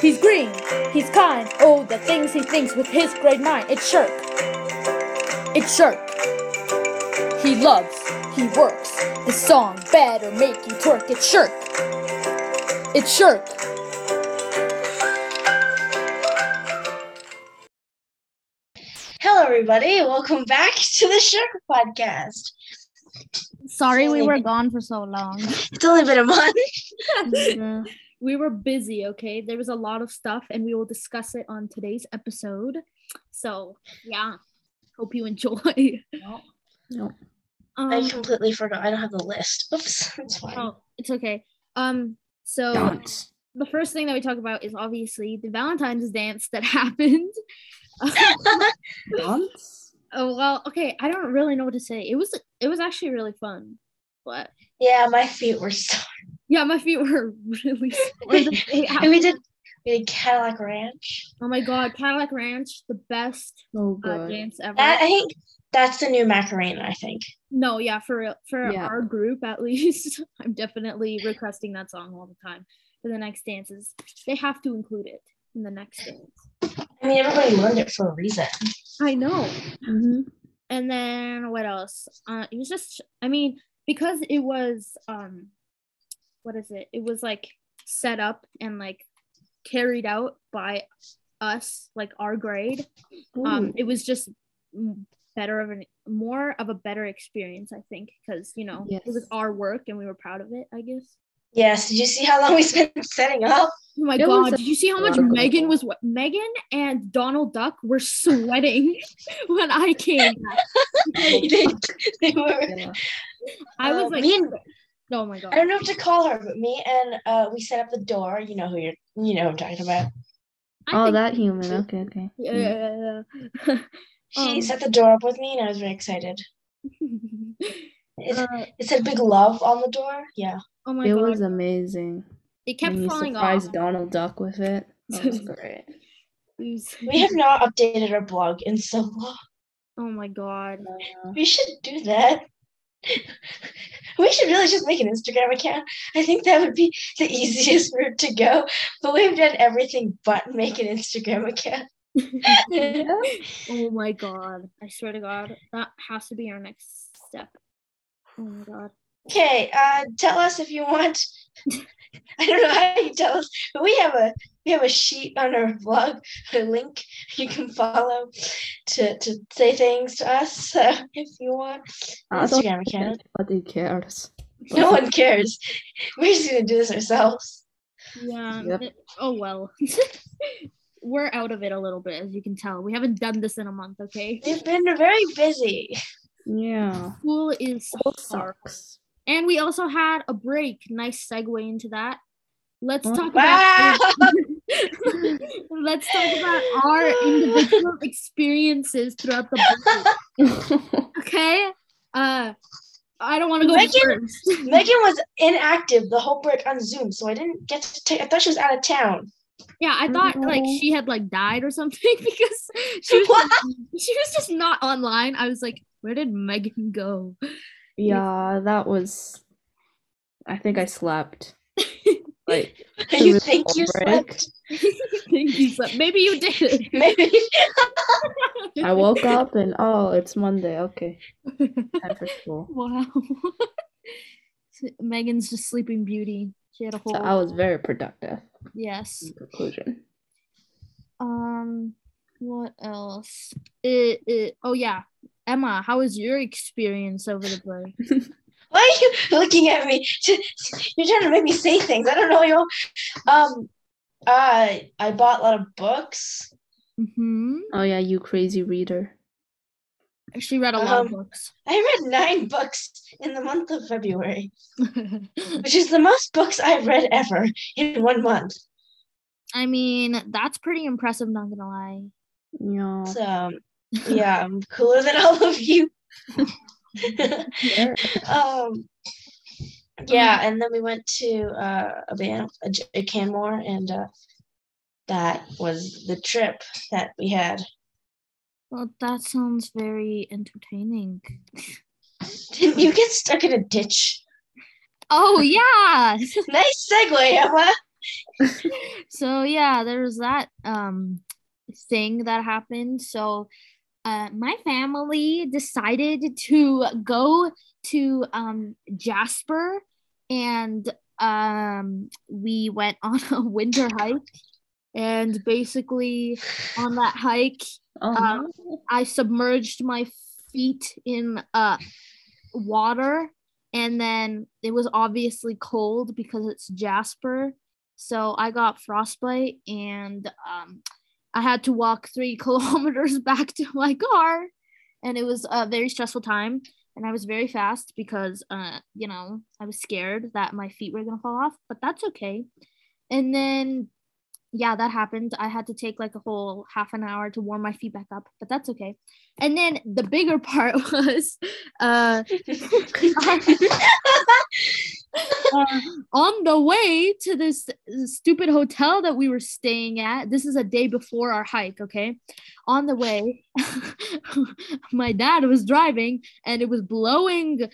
He's green, he's kind. Oh, the things he thinks with his great mind. It's Sherk. It's Sherk. He loves, he works. The song better make you twerk. It's Sherk. It's Sherk. Hello, everybody. Welcome back to the Sherk Podcast. Sorry we were gone for so long. It's only been a month. Yeah. We were busy, okay? There was a lot of stuff and we will discuss it on today's episode. So, yeah. Hope you enjoy. No. Um, I completely forgot. I don't have the list. Oops, it's fine. oh, it's okay. Um so Dance. the first thing that we talk about is obviously the Valentine's dance that happened. Dance? oh well, okay, I don't really know what to say. It was it was actually really fun. But yeah, my feet were so. Yeah, my feet were really sore And we did. We did Cadillac Ranch. Oh my god, Cadillac Ranch, the best So uh, dance ever. That, I think that's the new Macarena. I think. No, yeah, for real- for Yeah. our group at least, I'm definitely requesting that song all the time for the next dances. They have to include it in the next dance. I mean, everybody learned it for a reason. I know. Mhm. And then what else? Uh, it was just, I mean, because it was, um, what is it? It was like set up and like carried out by us, like our grade. Um, it was just better of an more of a better experience, I think, because you know it was our work and we were proud of it. I guess. Yes. Did you see how long we spent setting up? Oh my It god! Did you see how much Megan gold. was? What Megan and Donald Duck were sweating when I came they, they were. Yeah. I was uh, like, me and oh my god! I don't know what to call her, but me and uh, we set up the door. You know who you're. You know who I'm talking about. I Oh, that human. Okay, okay. Yeah, yeah, yeah, She Um, set the door up with me, and I was very excited. It, Uh, it said "Big Love" on the door. Yeah. oh my It god! It was amazing. it kept and you falling off. Donald Duck with it. That was great. We have not updated our blog in so long. oh my god! Uh, We should do that. We should really just make an Instagram account. I think that would be the easiest route to go. But we've done everything but make an Instagram account. Oh my god! I swear to God, that has to be our next step. Oh my god! Okay, uh, tell us if you want. I don't know how you tell us, but we have a we have a sheet on our blog, a link you can follow to to say things to us. So if you want I Instagram think account, anybody cares. no one cares. We're just gonna do this ourselves. Yeah. Yep. oh well. We're out of it a little bit, as you can tell. We haven't done this in a month. Okay. We've been very busy. Yeah. School is hard. Sucks. And we also had a break. Nice segue into that. Let's talk Wow. about let's talk about our individual experiences throughout the break. Okay? Uh I don't want to go Megan- first. Megan was inactive the whole break on Zoom, so I didn't get to take. I thought she was out of town. Yeah, I thought like she had like died or something because she was What? she was just not online. I was like, where did Megan go? yeah, that was. I think I slept. Like, you think you break. slept? Thank you, so- Maybe you did. Maybe. I woke up and oh, it's Monday. Okay, time for school. wow. Megan's just sleeping beauty. She had a whole So I was very productive. yes. In conclusion. Um, what else? It, it, oh yeah, Emma, how was your experience over the break? Why are you looking at me? You're trying to make me say things. I don't know. You. Um. I I bought a lot of books. Mm-hmm. Oh yeah, you crazy reader. She read a lot of Um, books. I read nine books in the month of February, which is the most books I've read ever in one month. I mean, that's pretty impressive. Not gonna lie. Yeah. So um, yeah, I'm cooler than all of you. Sure. um yeah and then we went to uh a Banff a canmore and uh that was the trip that we had Well, that sounds very entertaining. didn't you get stuck in a ditch Oh yeah. nice segue emma so yeah, there was that um thing that happened. So uh, my family decided to go to um, Jasper and um, we went on a winter hike. And basically, on that hike, Oh, Um, I submerged my feet in uh, water, and then it was obviously cold because it's Jasper. So I got frostbite, and um, I had to walk three kilometers back to my car, and it was a very stressful time. And I was very fast because, uh, you know, I was scared that my feet were gonna fall off, but that's okay. And then yeah, that happened. I had to take like a whole half an hour to warm my feet back up, but that's okay. And then the bigger part was uh, uh, on the way to this stupid hotel that we were staying at. This is a day before our hike, okay? On the way, my dad was driving and it was blowing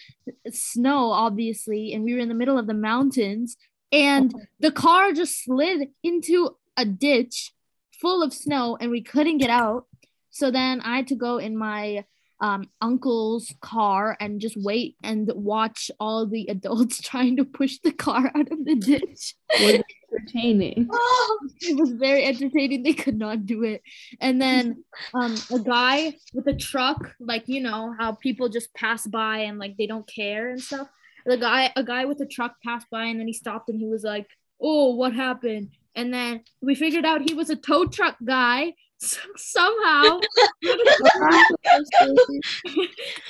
snow, obviously, and we were in the middle of the mountains. And the car just slid into a ditch full of snow and we couldn't get out. So then I had to go in my um, uncle's car and just wait and watch all the adults trying to push the car out of the ditch. was entertaining? it was very entertaining. They could not do it. And then um, a guy with a truck, like you know how people just pass by and like they don't care and stuff. The guy, a guy with a truck passed by and then he stopped and he was like, "Oh, what happened?" And then we figured out he was a tow truck guy. So somehow.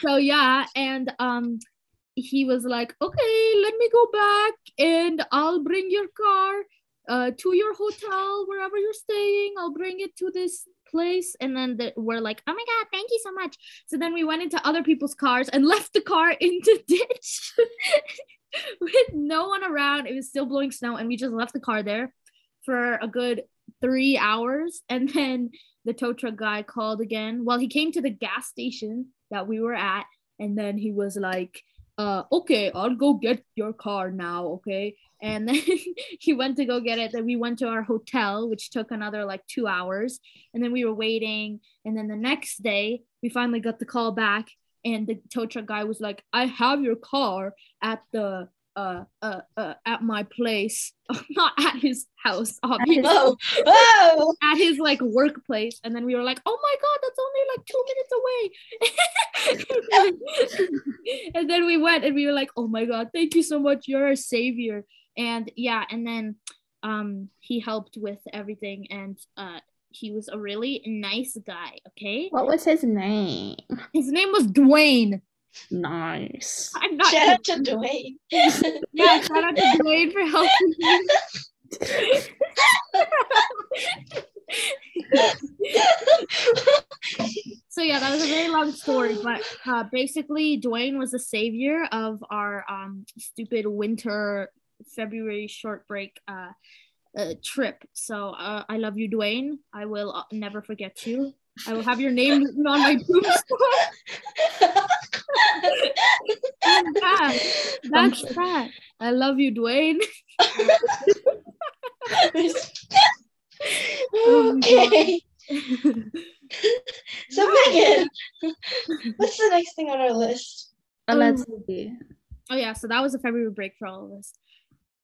So yeah and um he was like okay let me go back and i'll bring your car uh to your hotel wherever you're staying. I'll bring it to this place. And then the, we're like oh my god thank you so much. So then we went into other people's cars and left the car in the ditch with no one around. It was still blowing snow and we just left the car there for a good three hours and then the tow truck guy called again. Well he came to the gas station that we were at and then he was like uh okay i'll go get your car now okay? And then he went to go get it. Then we went to our hotel which took another like two hours. And then we were waiting. And then the next day we finally got the call back and the tow truck guy was like i have your car at the uh uh, uh at my place. Not at his house obviously. Whoa, whoa. at his like workplace. And then we were like oh my god that's only like two minutes away. And then we went and we were like oh my god thank you so much. You're a savior. And yeah and then um he helped with everything and uh he was a really nice guy okay? What was his name? his name was dwayne Nice. i'm not Shout out to Dwayne. yeah shout out to dwayne for helping me so yeah, that was a very long story, but uh, basically, Dwayne was the savior of our um, stupid winter February short break uh, uh, trip. So uh, I love you, Dwayne. I will uh, never forget you. I will have your name written on my tombstone. And that, that's that. I love you, Dwayne. Okay. So Megan, what's the next thing on our list? Uh, let's see. Oh yeah, so that was a February break for all of us.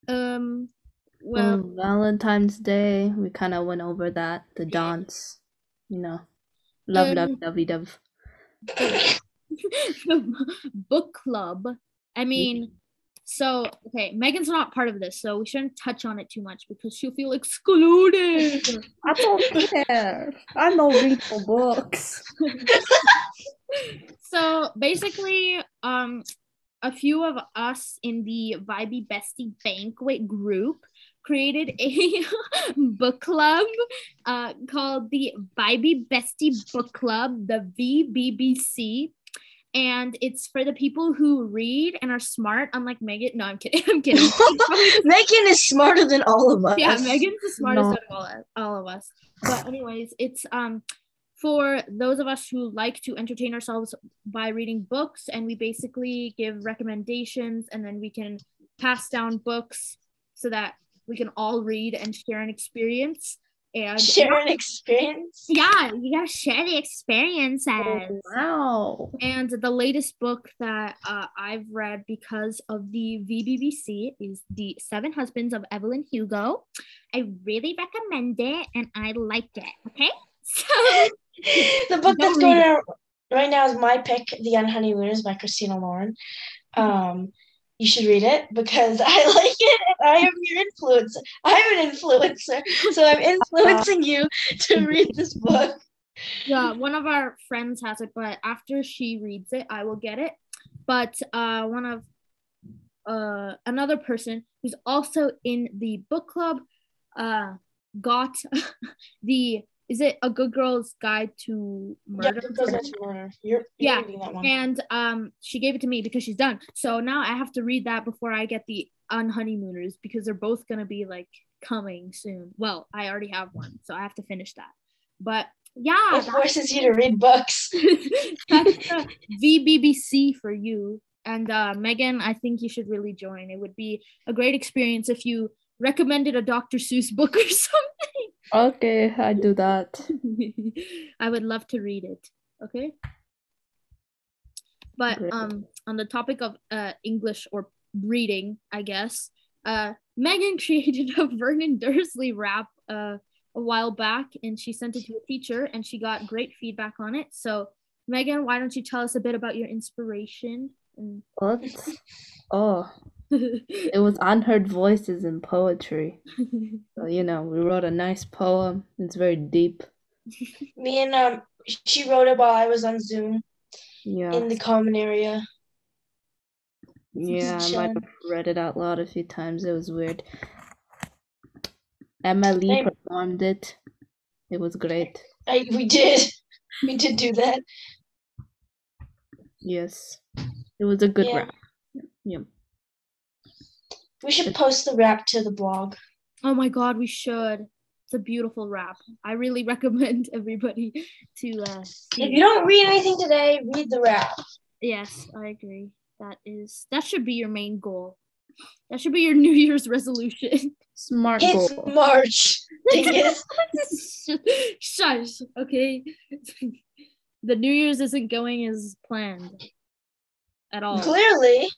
Um, well, Well, Valentine's Day, we kind of went over that. The dance, you know. Love, Um, love, lovey dove. the book club. I mean, so okay, Megan's not part of this, so we shouldn't touch on it too much because she'll feel excluded. I don't care. I know read for books. so basically, um, a few of us in the Vibey Bestie Banquet group created a book club uh, called the Vibey Bestie Book Club, the VBBC. And it's for the people who read and are smart, unlike Megan. No, I'm kidding. I'm kidding. Megan is smarter than all of us. yeah, Megan's the smartest No. of all, all of us. But anyways, it's um for those of us who like to entertain ourselves by reading books, and we basically give recommendations, and then we can pass down books so that we can all read and share an experience. And Share an experience. yeah, you gotta share the experiences. Oh, wow. And the latest book that uh, I've read because of the VBBC is The Seven Husbands of Evelyn Hugo. I really recommend it and I liked it. Okay. So, the book that's going out right now is my pick, The Unhoneymooners by Christina Lauren. Um, you should read it because I like it and I am your influencer. I'm an influencer, so I'm influencing you to read this book. yeah, one of our friends has it, but after she reads it, I will get it. But uh, one of uh, another person who's also in the book club uh, got the is it a good girl's guide to Yeah, murder? it goes into murder. You're, you're Yeah, reading that one. and um she gave it to me because she's done so now i have to read that before i get the unhoneymooners because they're both gonna be like coming soon well i already have one so i have to finish that but yeah It forces you to read books. that's the vbbc for you and uh megan i think you should really join it would be a great experience if you recommended a dr seuss book or something Okay, I do that. I would love to read it. Okay. But Great. um on the topic of uh English or reading, I guess, uh Megan created a Vernon Dursley rap uh a while back and she sent it to a teacher and she got great feedback on it. So Megan, why don't you tell us a bit about your inspiration? And What? Oh, it was unheard voices in poetry. So, you know, we wrote a nice poem. It's very deep. Me and um, she wrote it while I was on Zoom Yeah. in the common area. Yeah, I might have read it out loud a few times. It was weird. Emma Lee performed it. It was great. I, we did. We did do that. Yes. It was a good Yeah. rap. Yep. We should post the rap to the blog. oh my god, we should. It's a beautiful rap. I really recommend everybody to uh see If you don't read anything today, read the rap. Yes, I agree. That is that should be your main goal. That should be your New Year's resolution. Smart It's goal. March. Shush. Okay. the New Year's isn't going as planned at all. Clearly.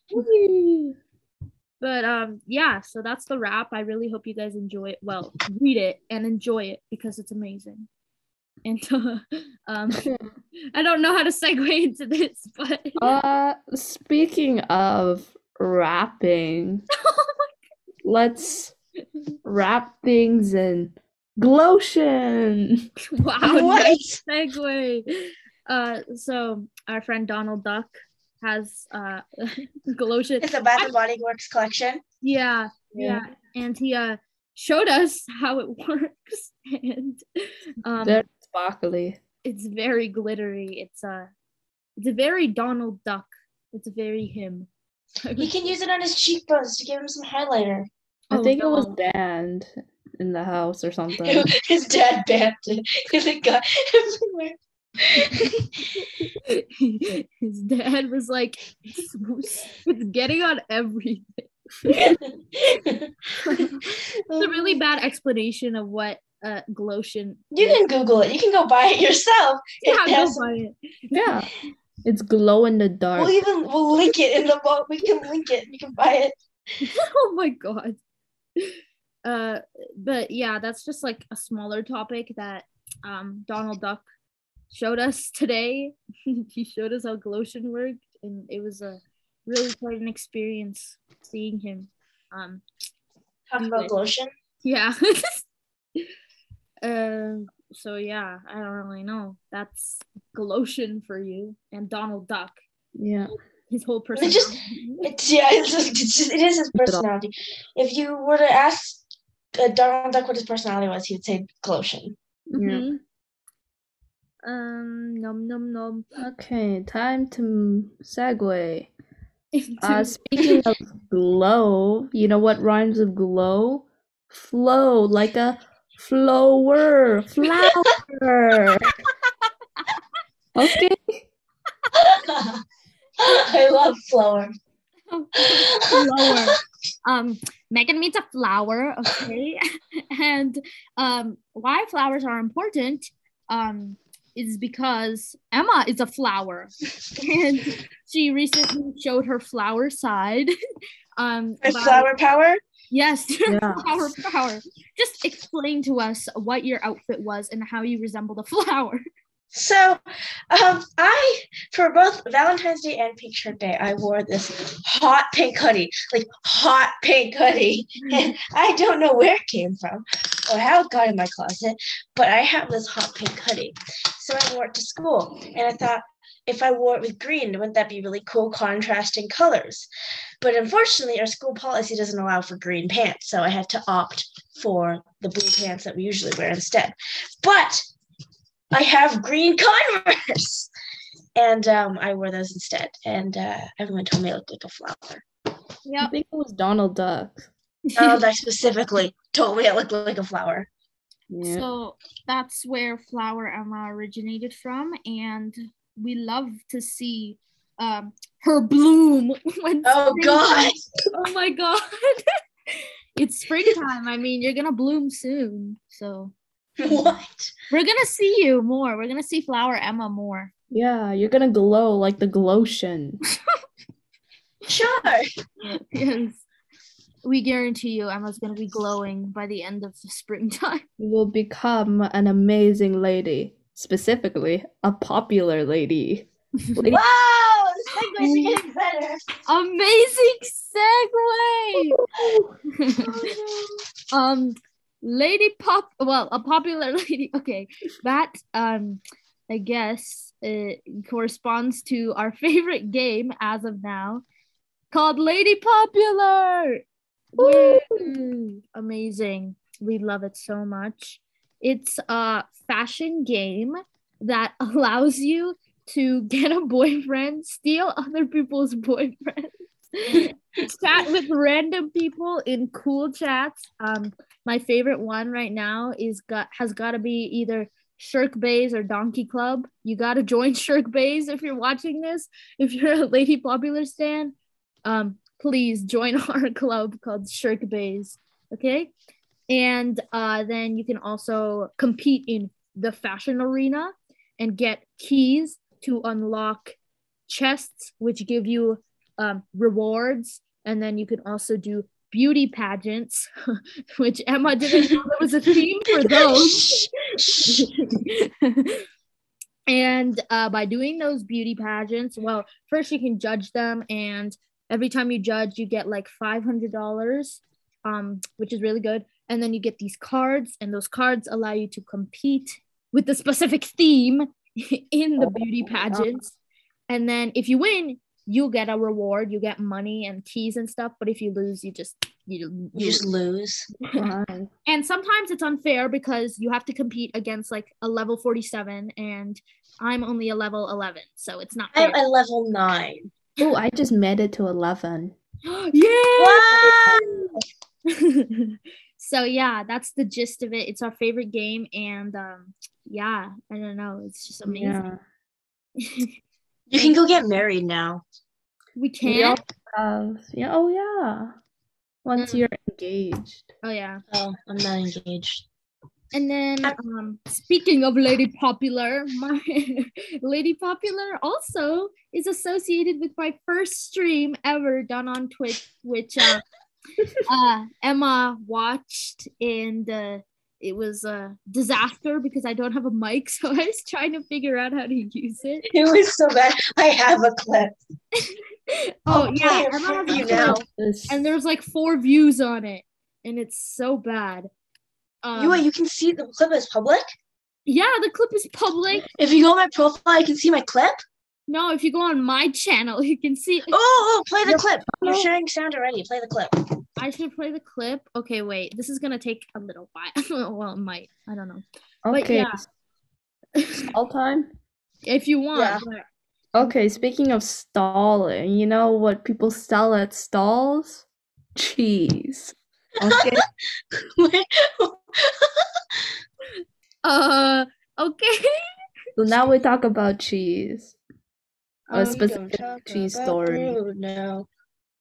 But um yeah, so that's the wrap. I really hope you guys enjoy it. Well, read it and enjoy it because it's amazing. And uh, um I don't know how to segue into this, but Uh, speaking of rapping, let's wrap things in Glotion. wow, What? nice segue. Uh, so our friend Donald Duck has uh Galosha. It's a Bath and Body Works collection. Yeah, yeah, and he uh showed us how it works, and um, They're sparkly. it's very glittery. It's a, it's a very Donald Duck. It's very him. He can use it on his cheekbones to give him some highlighter. I Oh, think it was banned in the house or something. His dad banned it. It got everywhere. His dad was like, it's, it's getting on everything. It's a really bad explanation of what uh Glotion. You can Google it. You can go buy it yourself. It Yeah, has- go buy it. yeah. It's glow in the dark. We'll even we'll link it in the blog. We can link it. You can buy it. oh my god. Uh, but yeah, that's just like a smaller topic that um Donald Duck showed us today. he showed us how Glotion worked, and it was a really quite an experience seeing him. Um, Talk about it. Glotion. yeah. Um. so yeah, I don't really know. That's Glotion for you and Donald Duck. Yeah. His whole It personality. just it's yeah. It's just, it's just, it is his personality. If you were to ask uh, Donald Duck what his personality was, he would say Glotion. Yeah. Um. Nom nom nom. Okay, time to segue. Uh, speaking of glow, you know what rhymes with glow? Flow, like a flower, flower. okay. I love flower. Flower. um, Megan means a flower, okay? and um, why flowers are important um, is because Emma is a flower, and she recently showed her flower side. um, My by- flower power. Yes, Yeah. flower power. Just explain to us what your outfit was and how you resembled a flower. So, um, I for both Valentine's Day and Pink Shirt Day, I wore this hot pink hoodie, like hot pink hoodie, and I don't know where it came from or how it got in my closet, but I have this hot pink hoodie. So I wore it to school, and I thought if I wore it with green, wouldn't that be really cool, contrasting colors? But unfortunately, our school policy doesn't allow for green pants, so I had to opt for the blue pants that we usually wear instead. But I have green Converse. And um, I wore those instead. And uh, everyone told me I looked like a flower. Yeah. I think it was Donald Duck. Oh, that specifically told me I looked like a flower. Yeah. So that's where Flower Emma originated from, and we love to see um, her bloom. When Oh, God. Oh my god! it's springtime. I mean, you're gonna bloom soon, so What? we're gonna see you more. We're gonna see Flower Emma more. yeah, you're gonna glow like the Glotion. Sure. yes. We guarantee you, Emma's gonna be glowing by the end of the springtime. You will become an amazing lady. Specifically, a popular lady. Lady- Wow, the are getting better. Amazing segue. um lady pop well a popular lady okay. That um i guess uh, corresponds to our favorite game as of now called lady popular! Woo! amazing. We love it so much. It's a fashion game that allows you to get a boyfriend steal other people's boyfriends chat with random people in cool chats. Um, my favorite one right now is got has got to be either Sherk Bays or Donkey Club. You got to join Sherk Bays if you're watching this. If you're a Lady Popular stan, um, please join our club called Shirk Bays. Okay, and uh, then you can also compete in the fashion arena and get keys to unlock chests, which give you um, rewards, and then you can also do beauty pageants, which Emma didn't know there was a theme for those. And uh, by doing those beauty pageants, well, first you can judge them, and every time you judge, you get like five hundred dollars, um, which is really good. And then you get these cards, and those cards allow you to compete with the specific theme in the beauty pageants. And then if you win, you'll get a reward. You get money and keys and stuff. But if you lose, you just you, You just lose. And sometimes it's unfair because you have to compete against like a level 47 and i'm only a level 11 so it's not fair. I'm a level nine. Oh, I just made it to 11. yeah Wow. so yeah that's the gist of it it's our favorite game and um yeah i don't know it's just amazing Yeah. You can go get married now. we We can have, yeah, oh yeah. Once Mm. you're engaged. oh yeah Oh, I'm not engaged. and then um speaking of lady popular my lady popular also is associated with my first stream ever done on twitch which uh, uh emma watched and uh it was a disaster because i don't have a mic so i was trying to figure out how to use it It was so bad. I have a clip. oh I'll yeah play it Emma for has a you now. And there's like four views on it and it's so bad um, you you can see the clip is public. yeah the clip is public If you go on my profile, you can see my clip. No if you go on my channel you can see Oh, oh play the clip. You're sharing sound already. Play the clip. I should play the clip. Okay, wait. This is gonna take a little while. well, it might. I don't know. But okay, yeah. all time. If you want. Yeah. but- Okay, speaking of stalling, you know what people sell at stalls? Cheese. Okay, Uh. Okay. so now we talk about cheese. A Um, specific cheese story. No.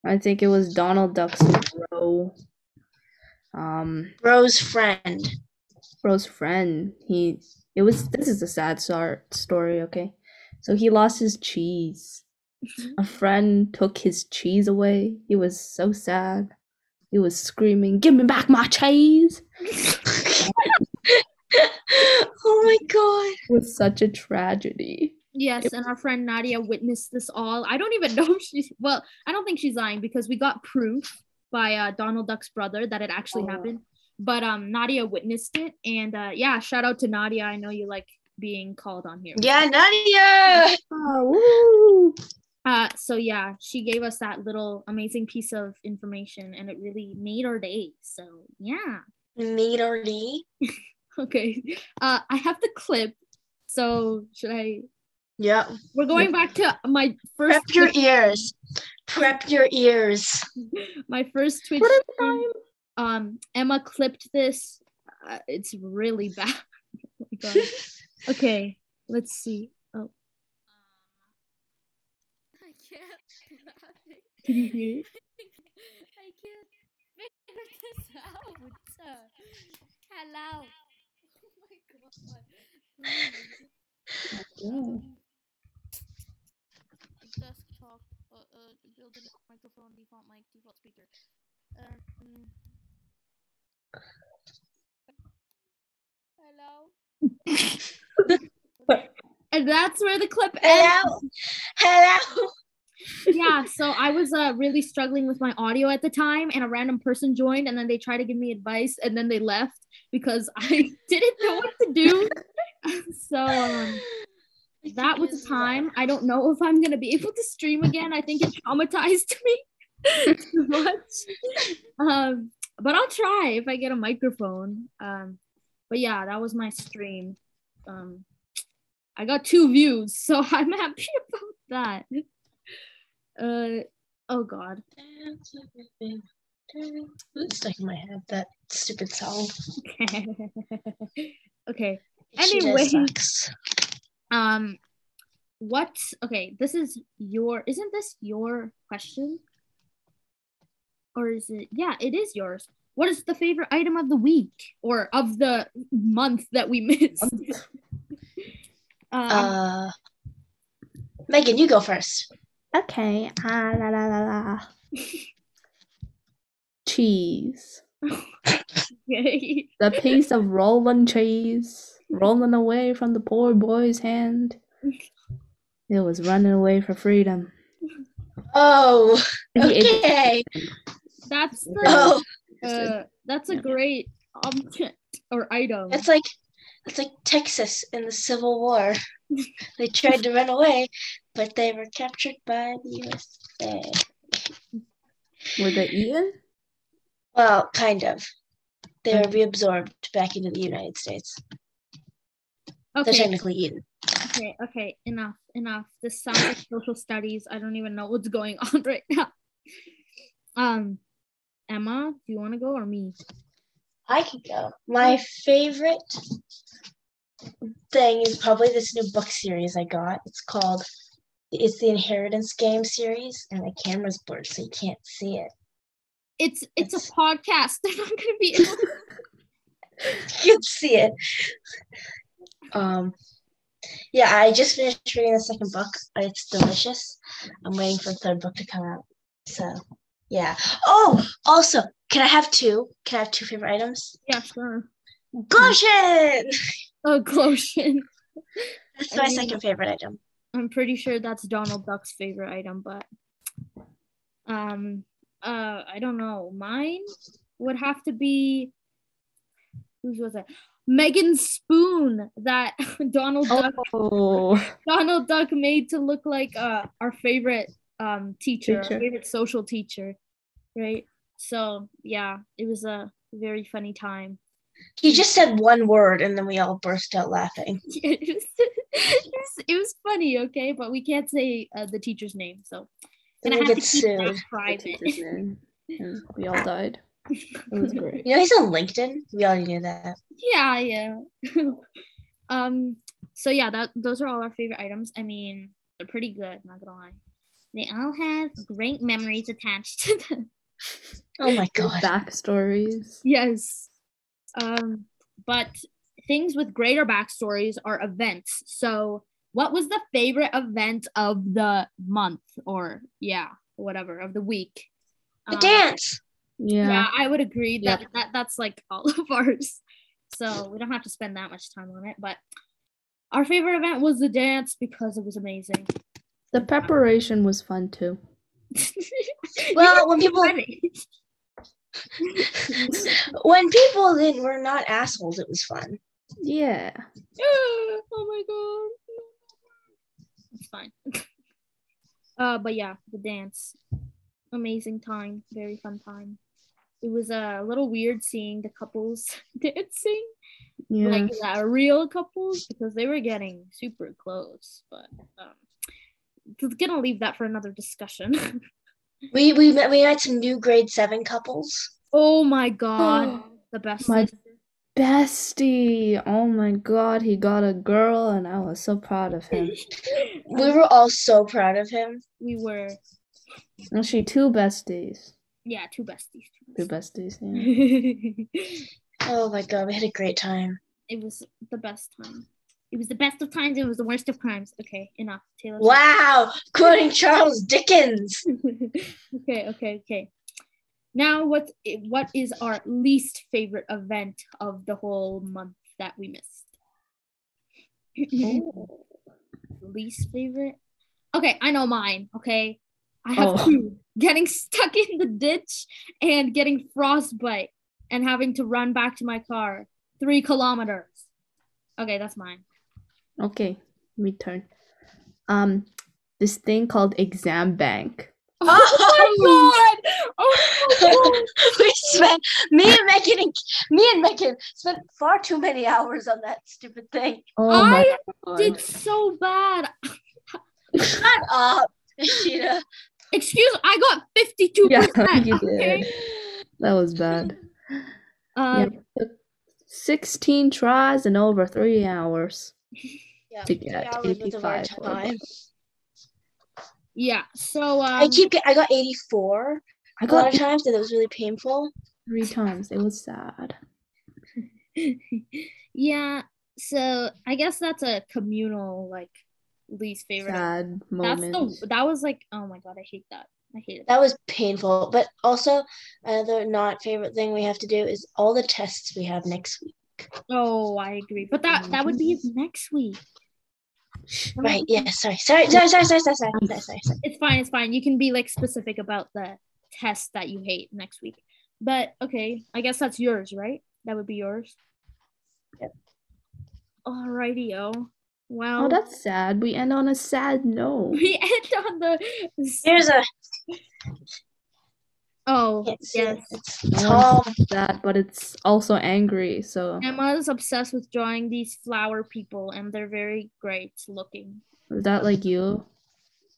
I think it was Donald Duck's bro. Um, Bro's friend. bro's friend. He it was this is a sad start story, okay? So he lost his cheese. A friend took his cheese away. He was so sad. He was screaming, "Give me back my cheese!" oh my god. It was such a tragedy. Yes, and our friend Nadia witnessed this all. I don't even know if she's well, I don't think she's lying because we got proof by uh, Donald Duck's brother that it actually Oh. happened. But um Nadia witnessed it and uh yeah, shout out to Nadia. I know you like being called on here. Yeah, Nadia. Oh, woo! Uh so yeah, she gave us that little amazing piece of information and it really made our day. So yeah. made our day. Okay. Uh I have the clip. So should I Yep. we're going back to my first Prep your ears. Prep your ears. my first Twitch What a stream, um Emma clipped this. Uh, it's really bad. Oh okay, let's see. Oh, I can't. can you hear it? I can't figure this out. Hello. Oh my god. Yeah. Desktop. Uh, uh, built-in microphone, default mic, default speaker. Um. Hello. And that's where the clip ends. Hello. Hello. yeah, so I was uh, really struggling with my audio at the time, and a random person joined, and then they tried to give me advice, and then they left because I didn't know what to do. so um, that was the time. I don't know if I'm gonna be able to stream again. I think it traumatized me too much. Um, but I'll try if I get a microphone. Um, but yeah, that was my stream. Um, I got two views, so I'm happy about that. Uh, oh God. It's stuck in my head that stupid song. okay. Anyway. Sucks. Um, what? Okay, this is your. Isn't this your question? Or is it? Yeah, it is yours. What is the favorite item of the week or of the month that we missed? um, Uh, Megan, you go first. Okay. Ah, la la la la. Cheese. okay. The piece of rolling cheese rolling away from the poor boy's hand. It was running away for freedom. Oh, He ate it. okay. That's the. Oh, Uh, that's a Yeah. great object or item. it's like it's like Texas in the Civil War. They tried to run away, but they were captured by the USA. Were they eaten? Well, kind of. They were reabsorbed back into the United States. They're okay. technically eaten. Okay, okay, enough, enough. This sounds like social studies. I don't even know what's going on right now. Um, Emma, do you want to go or me? I could go. My favorite thing is probably this new book series I got. It's called it's the Inheritance Game series, and the camera's blurred, so you can't see it. It's it's It's- a podcast. They're not gonna be able to You can see it. Um, yeah, I just finished reading the second book. It's delicious. I'm waiting for the third book to come out. So, yeah. Oh, also, can I have two? Can I have two favorite items? Yeah, sure. Goshen! Oh, Glotion. That's I my mean- second favorite item. I'm pretty sure that's Donald Duck's favorite item, but um uh I don't know. Mine would have to be whose was it? Megan's spoon that Donald Duck Oh, Donald Duck made to look like uh our favorite um teacher, our favorite social teacher, right? So yeah, it was a very funny time. He just said one word, and then we all burst out laughing. it, was, it, was, it was funny, okay, but we can't say uh, the teacher's name, so And and I have get to keep sued. the private. teacher's name. And we all died. It was great. You know, he's on LinkedIn. We already knew that. yeah, yeah. um. So yeah, that those are all our favorite items. I mean, they're pretty good. Not gonna lie. They all have great memories attached to them. Oh my Good god. backstories. Yes. Um, but things with greater backstories are events. So, what was the favorite event of the month, or yeah, whatever of the week? The Um, dance. Yeah, Yeah. I would agree that, Yep. that that's like all of ours. So we don't have to spend that much time on it. But our favorite event was the dance because it was amazing. The preparation was fun too. Well, when people when people then were not assholes, it was fun. Yeah. oh my god. It's fine. Uh, but yeah, the dance, amazing time, very fun time. It was a little weird seeing the couples dancing, Yeah. like uh, real couples, because they were getting super close. But um, just gonna leave that for another discussion. We we met we met some new grade seven couples. oh my god, the best. My bestie. Oh my god, he got a girl and I was so proud of him. We were all so proud of him. we were, Actually, two besties. Yeah, two besties. Two besties, yeah. Oh my god, we had a great time. it was the best time. It was the best of times. It was the worst of crimes. Okay, enough. Taylor. Wow, quoting Charles Dickens. okay, okay, okay. Now, what what is our least favorite event of the whole month that we missed? Oh. least favorite? Okay, I know mine. Okay, I have Oh. two: getting stuck in the ditch and getting frostbite and having to run back to my car three kilometers. Okay, that's mine. Okay, me turn. Um, this thing called exam bank. Oh my god! Oh my god! we spent me and Megan me and Megan spent far too many hours on that stupid thing. Oh I god. did so bad. Shut up, Ishida. Excuse I got 52%. Yeah, you okay? That was bad. Um, Took 16 tries and over three hours. Yeah, To three get hours worth of our 85 or yeah, so I um, keep get, I got 84 I got a lot of times, and it was really painful. three times. It was sad. yeah, so I guess that's a communal like least favorite. Sad That's the that was like oh my god, I hate that. I hate it. That was painful. But also, another not favorite thing we have to do is all the tests we have next week. Oh, I agree. But that that would be mm-hmm. next week. Right? Yeah. Sorry. Sorry. Sorry. Sorry. Sorry. Sorry. Sorry. Sorry. sorry, sorry. It's fine, it's fine. You can be like specific about the test that you hate next week. But okay, I guess that's yours, right? That would be yours. Yep. Alrighty-o. Well, Oh, that's sad. We end on a sad note. we end on the. Here's a. Oh, Can't see it. yes. It's No tall. one's sad, but it's also angry. So Emma's obsessed with drawing these flower people, and they're very great looking. is that like you?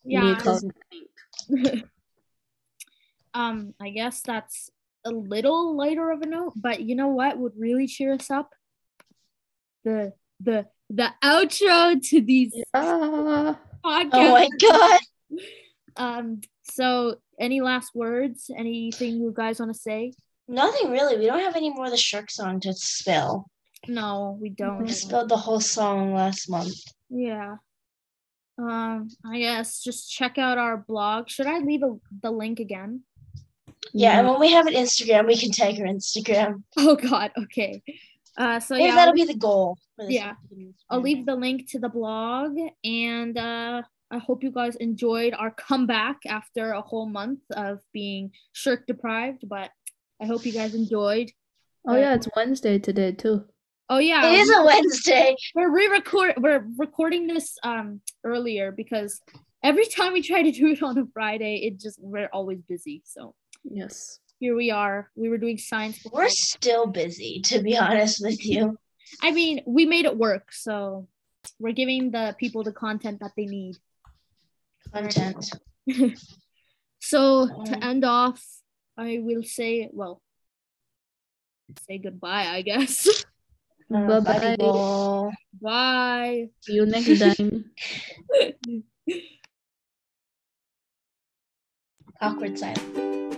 You Yeah. need color um, I guess that's a little lighter of a note, but you know what would really cheer us up? The the the outro to these Ah, podcasts. Oh my god. Um, so any last words? Anything you guys want to say? Nothing really. We don't have any more of the shark song to spill. No, we don't. We spilled the whole song last month. Yeah. Um, I guess just check out our blog. Should I leave a, the link again? Yeah, and when we have an Instagram, we can tag her Instagram. Oh God. Okay. Uh, so Maybe yeah, that'll be the goal. For Yeah. Instagram. I'll leave the link to the blog, and uh, I hope you guys enjoyed our comeback after a whole month of being sherk deprived. But I hope you guys enjoyed. Oh yeah, it's Wednesday today too. Oh yeah, It is a Wednesday. we're re-record we're recording this um earlier because every time we try to do it on a Friday, it just we're always busy. So Yes. Here we are. We were doing science. before. We're still busy, to be honest with you. I mean, we made it work, so we're giving the people the content that they need. Content. So Um, to end off, I will say, well, say goodbye, I guess. Uh, Bye bye, bye. Bye. See you next time. awkward silence.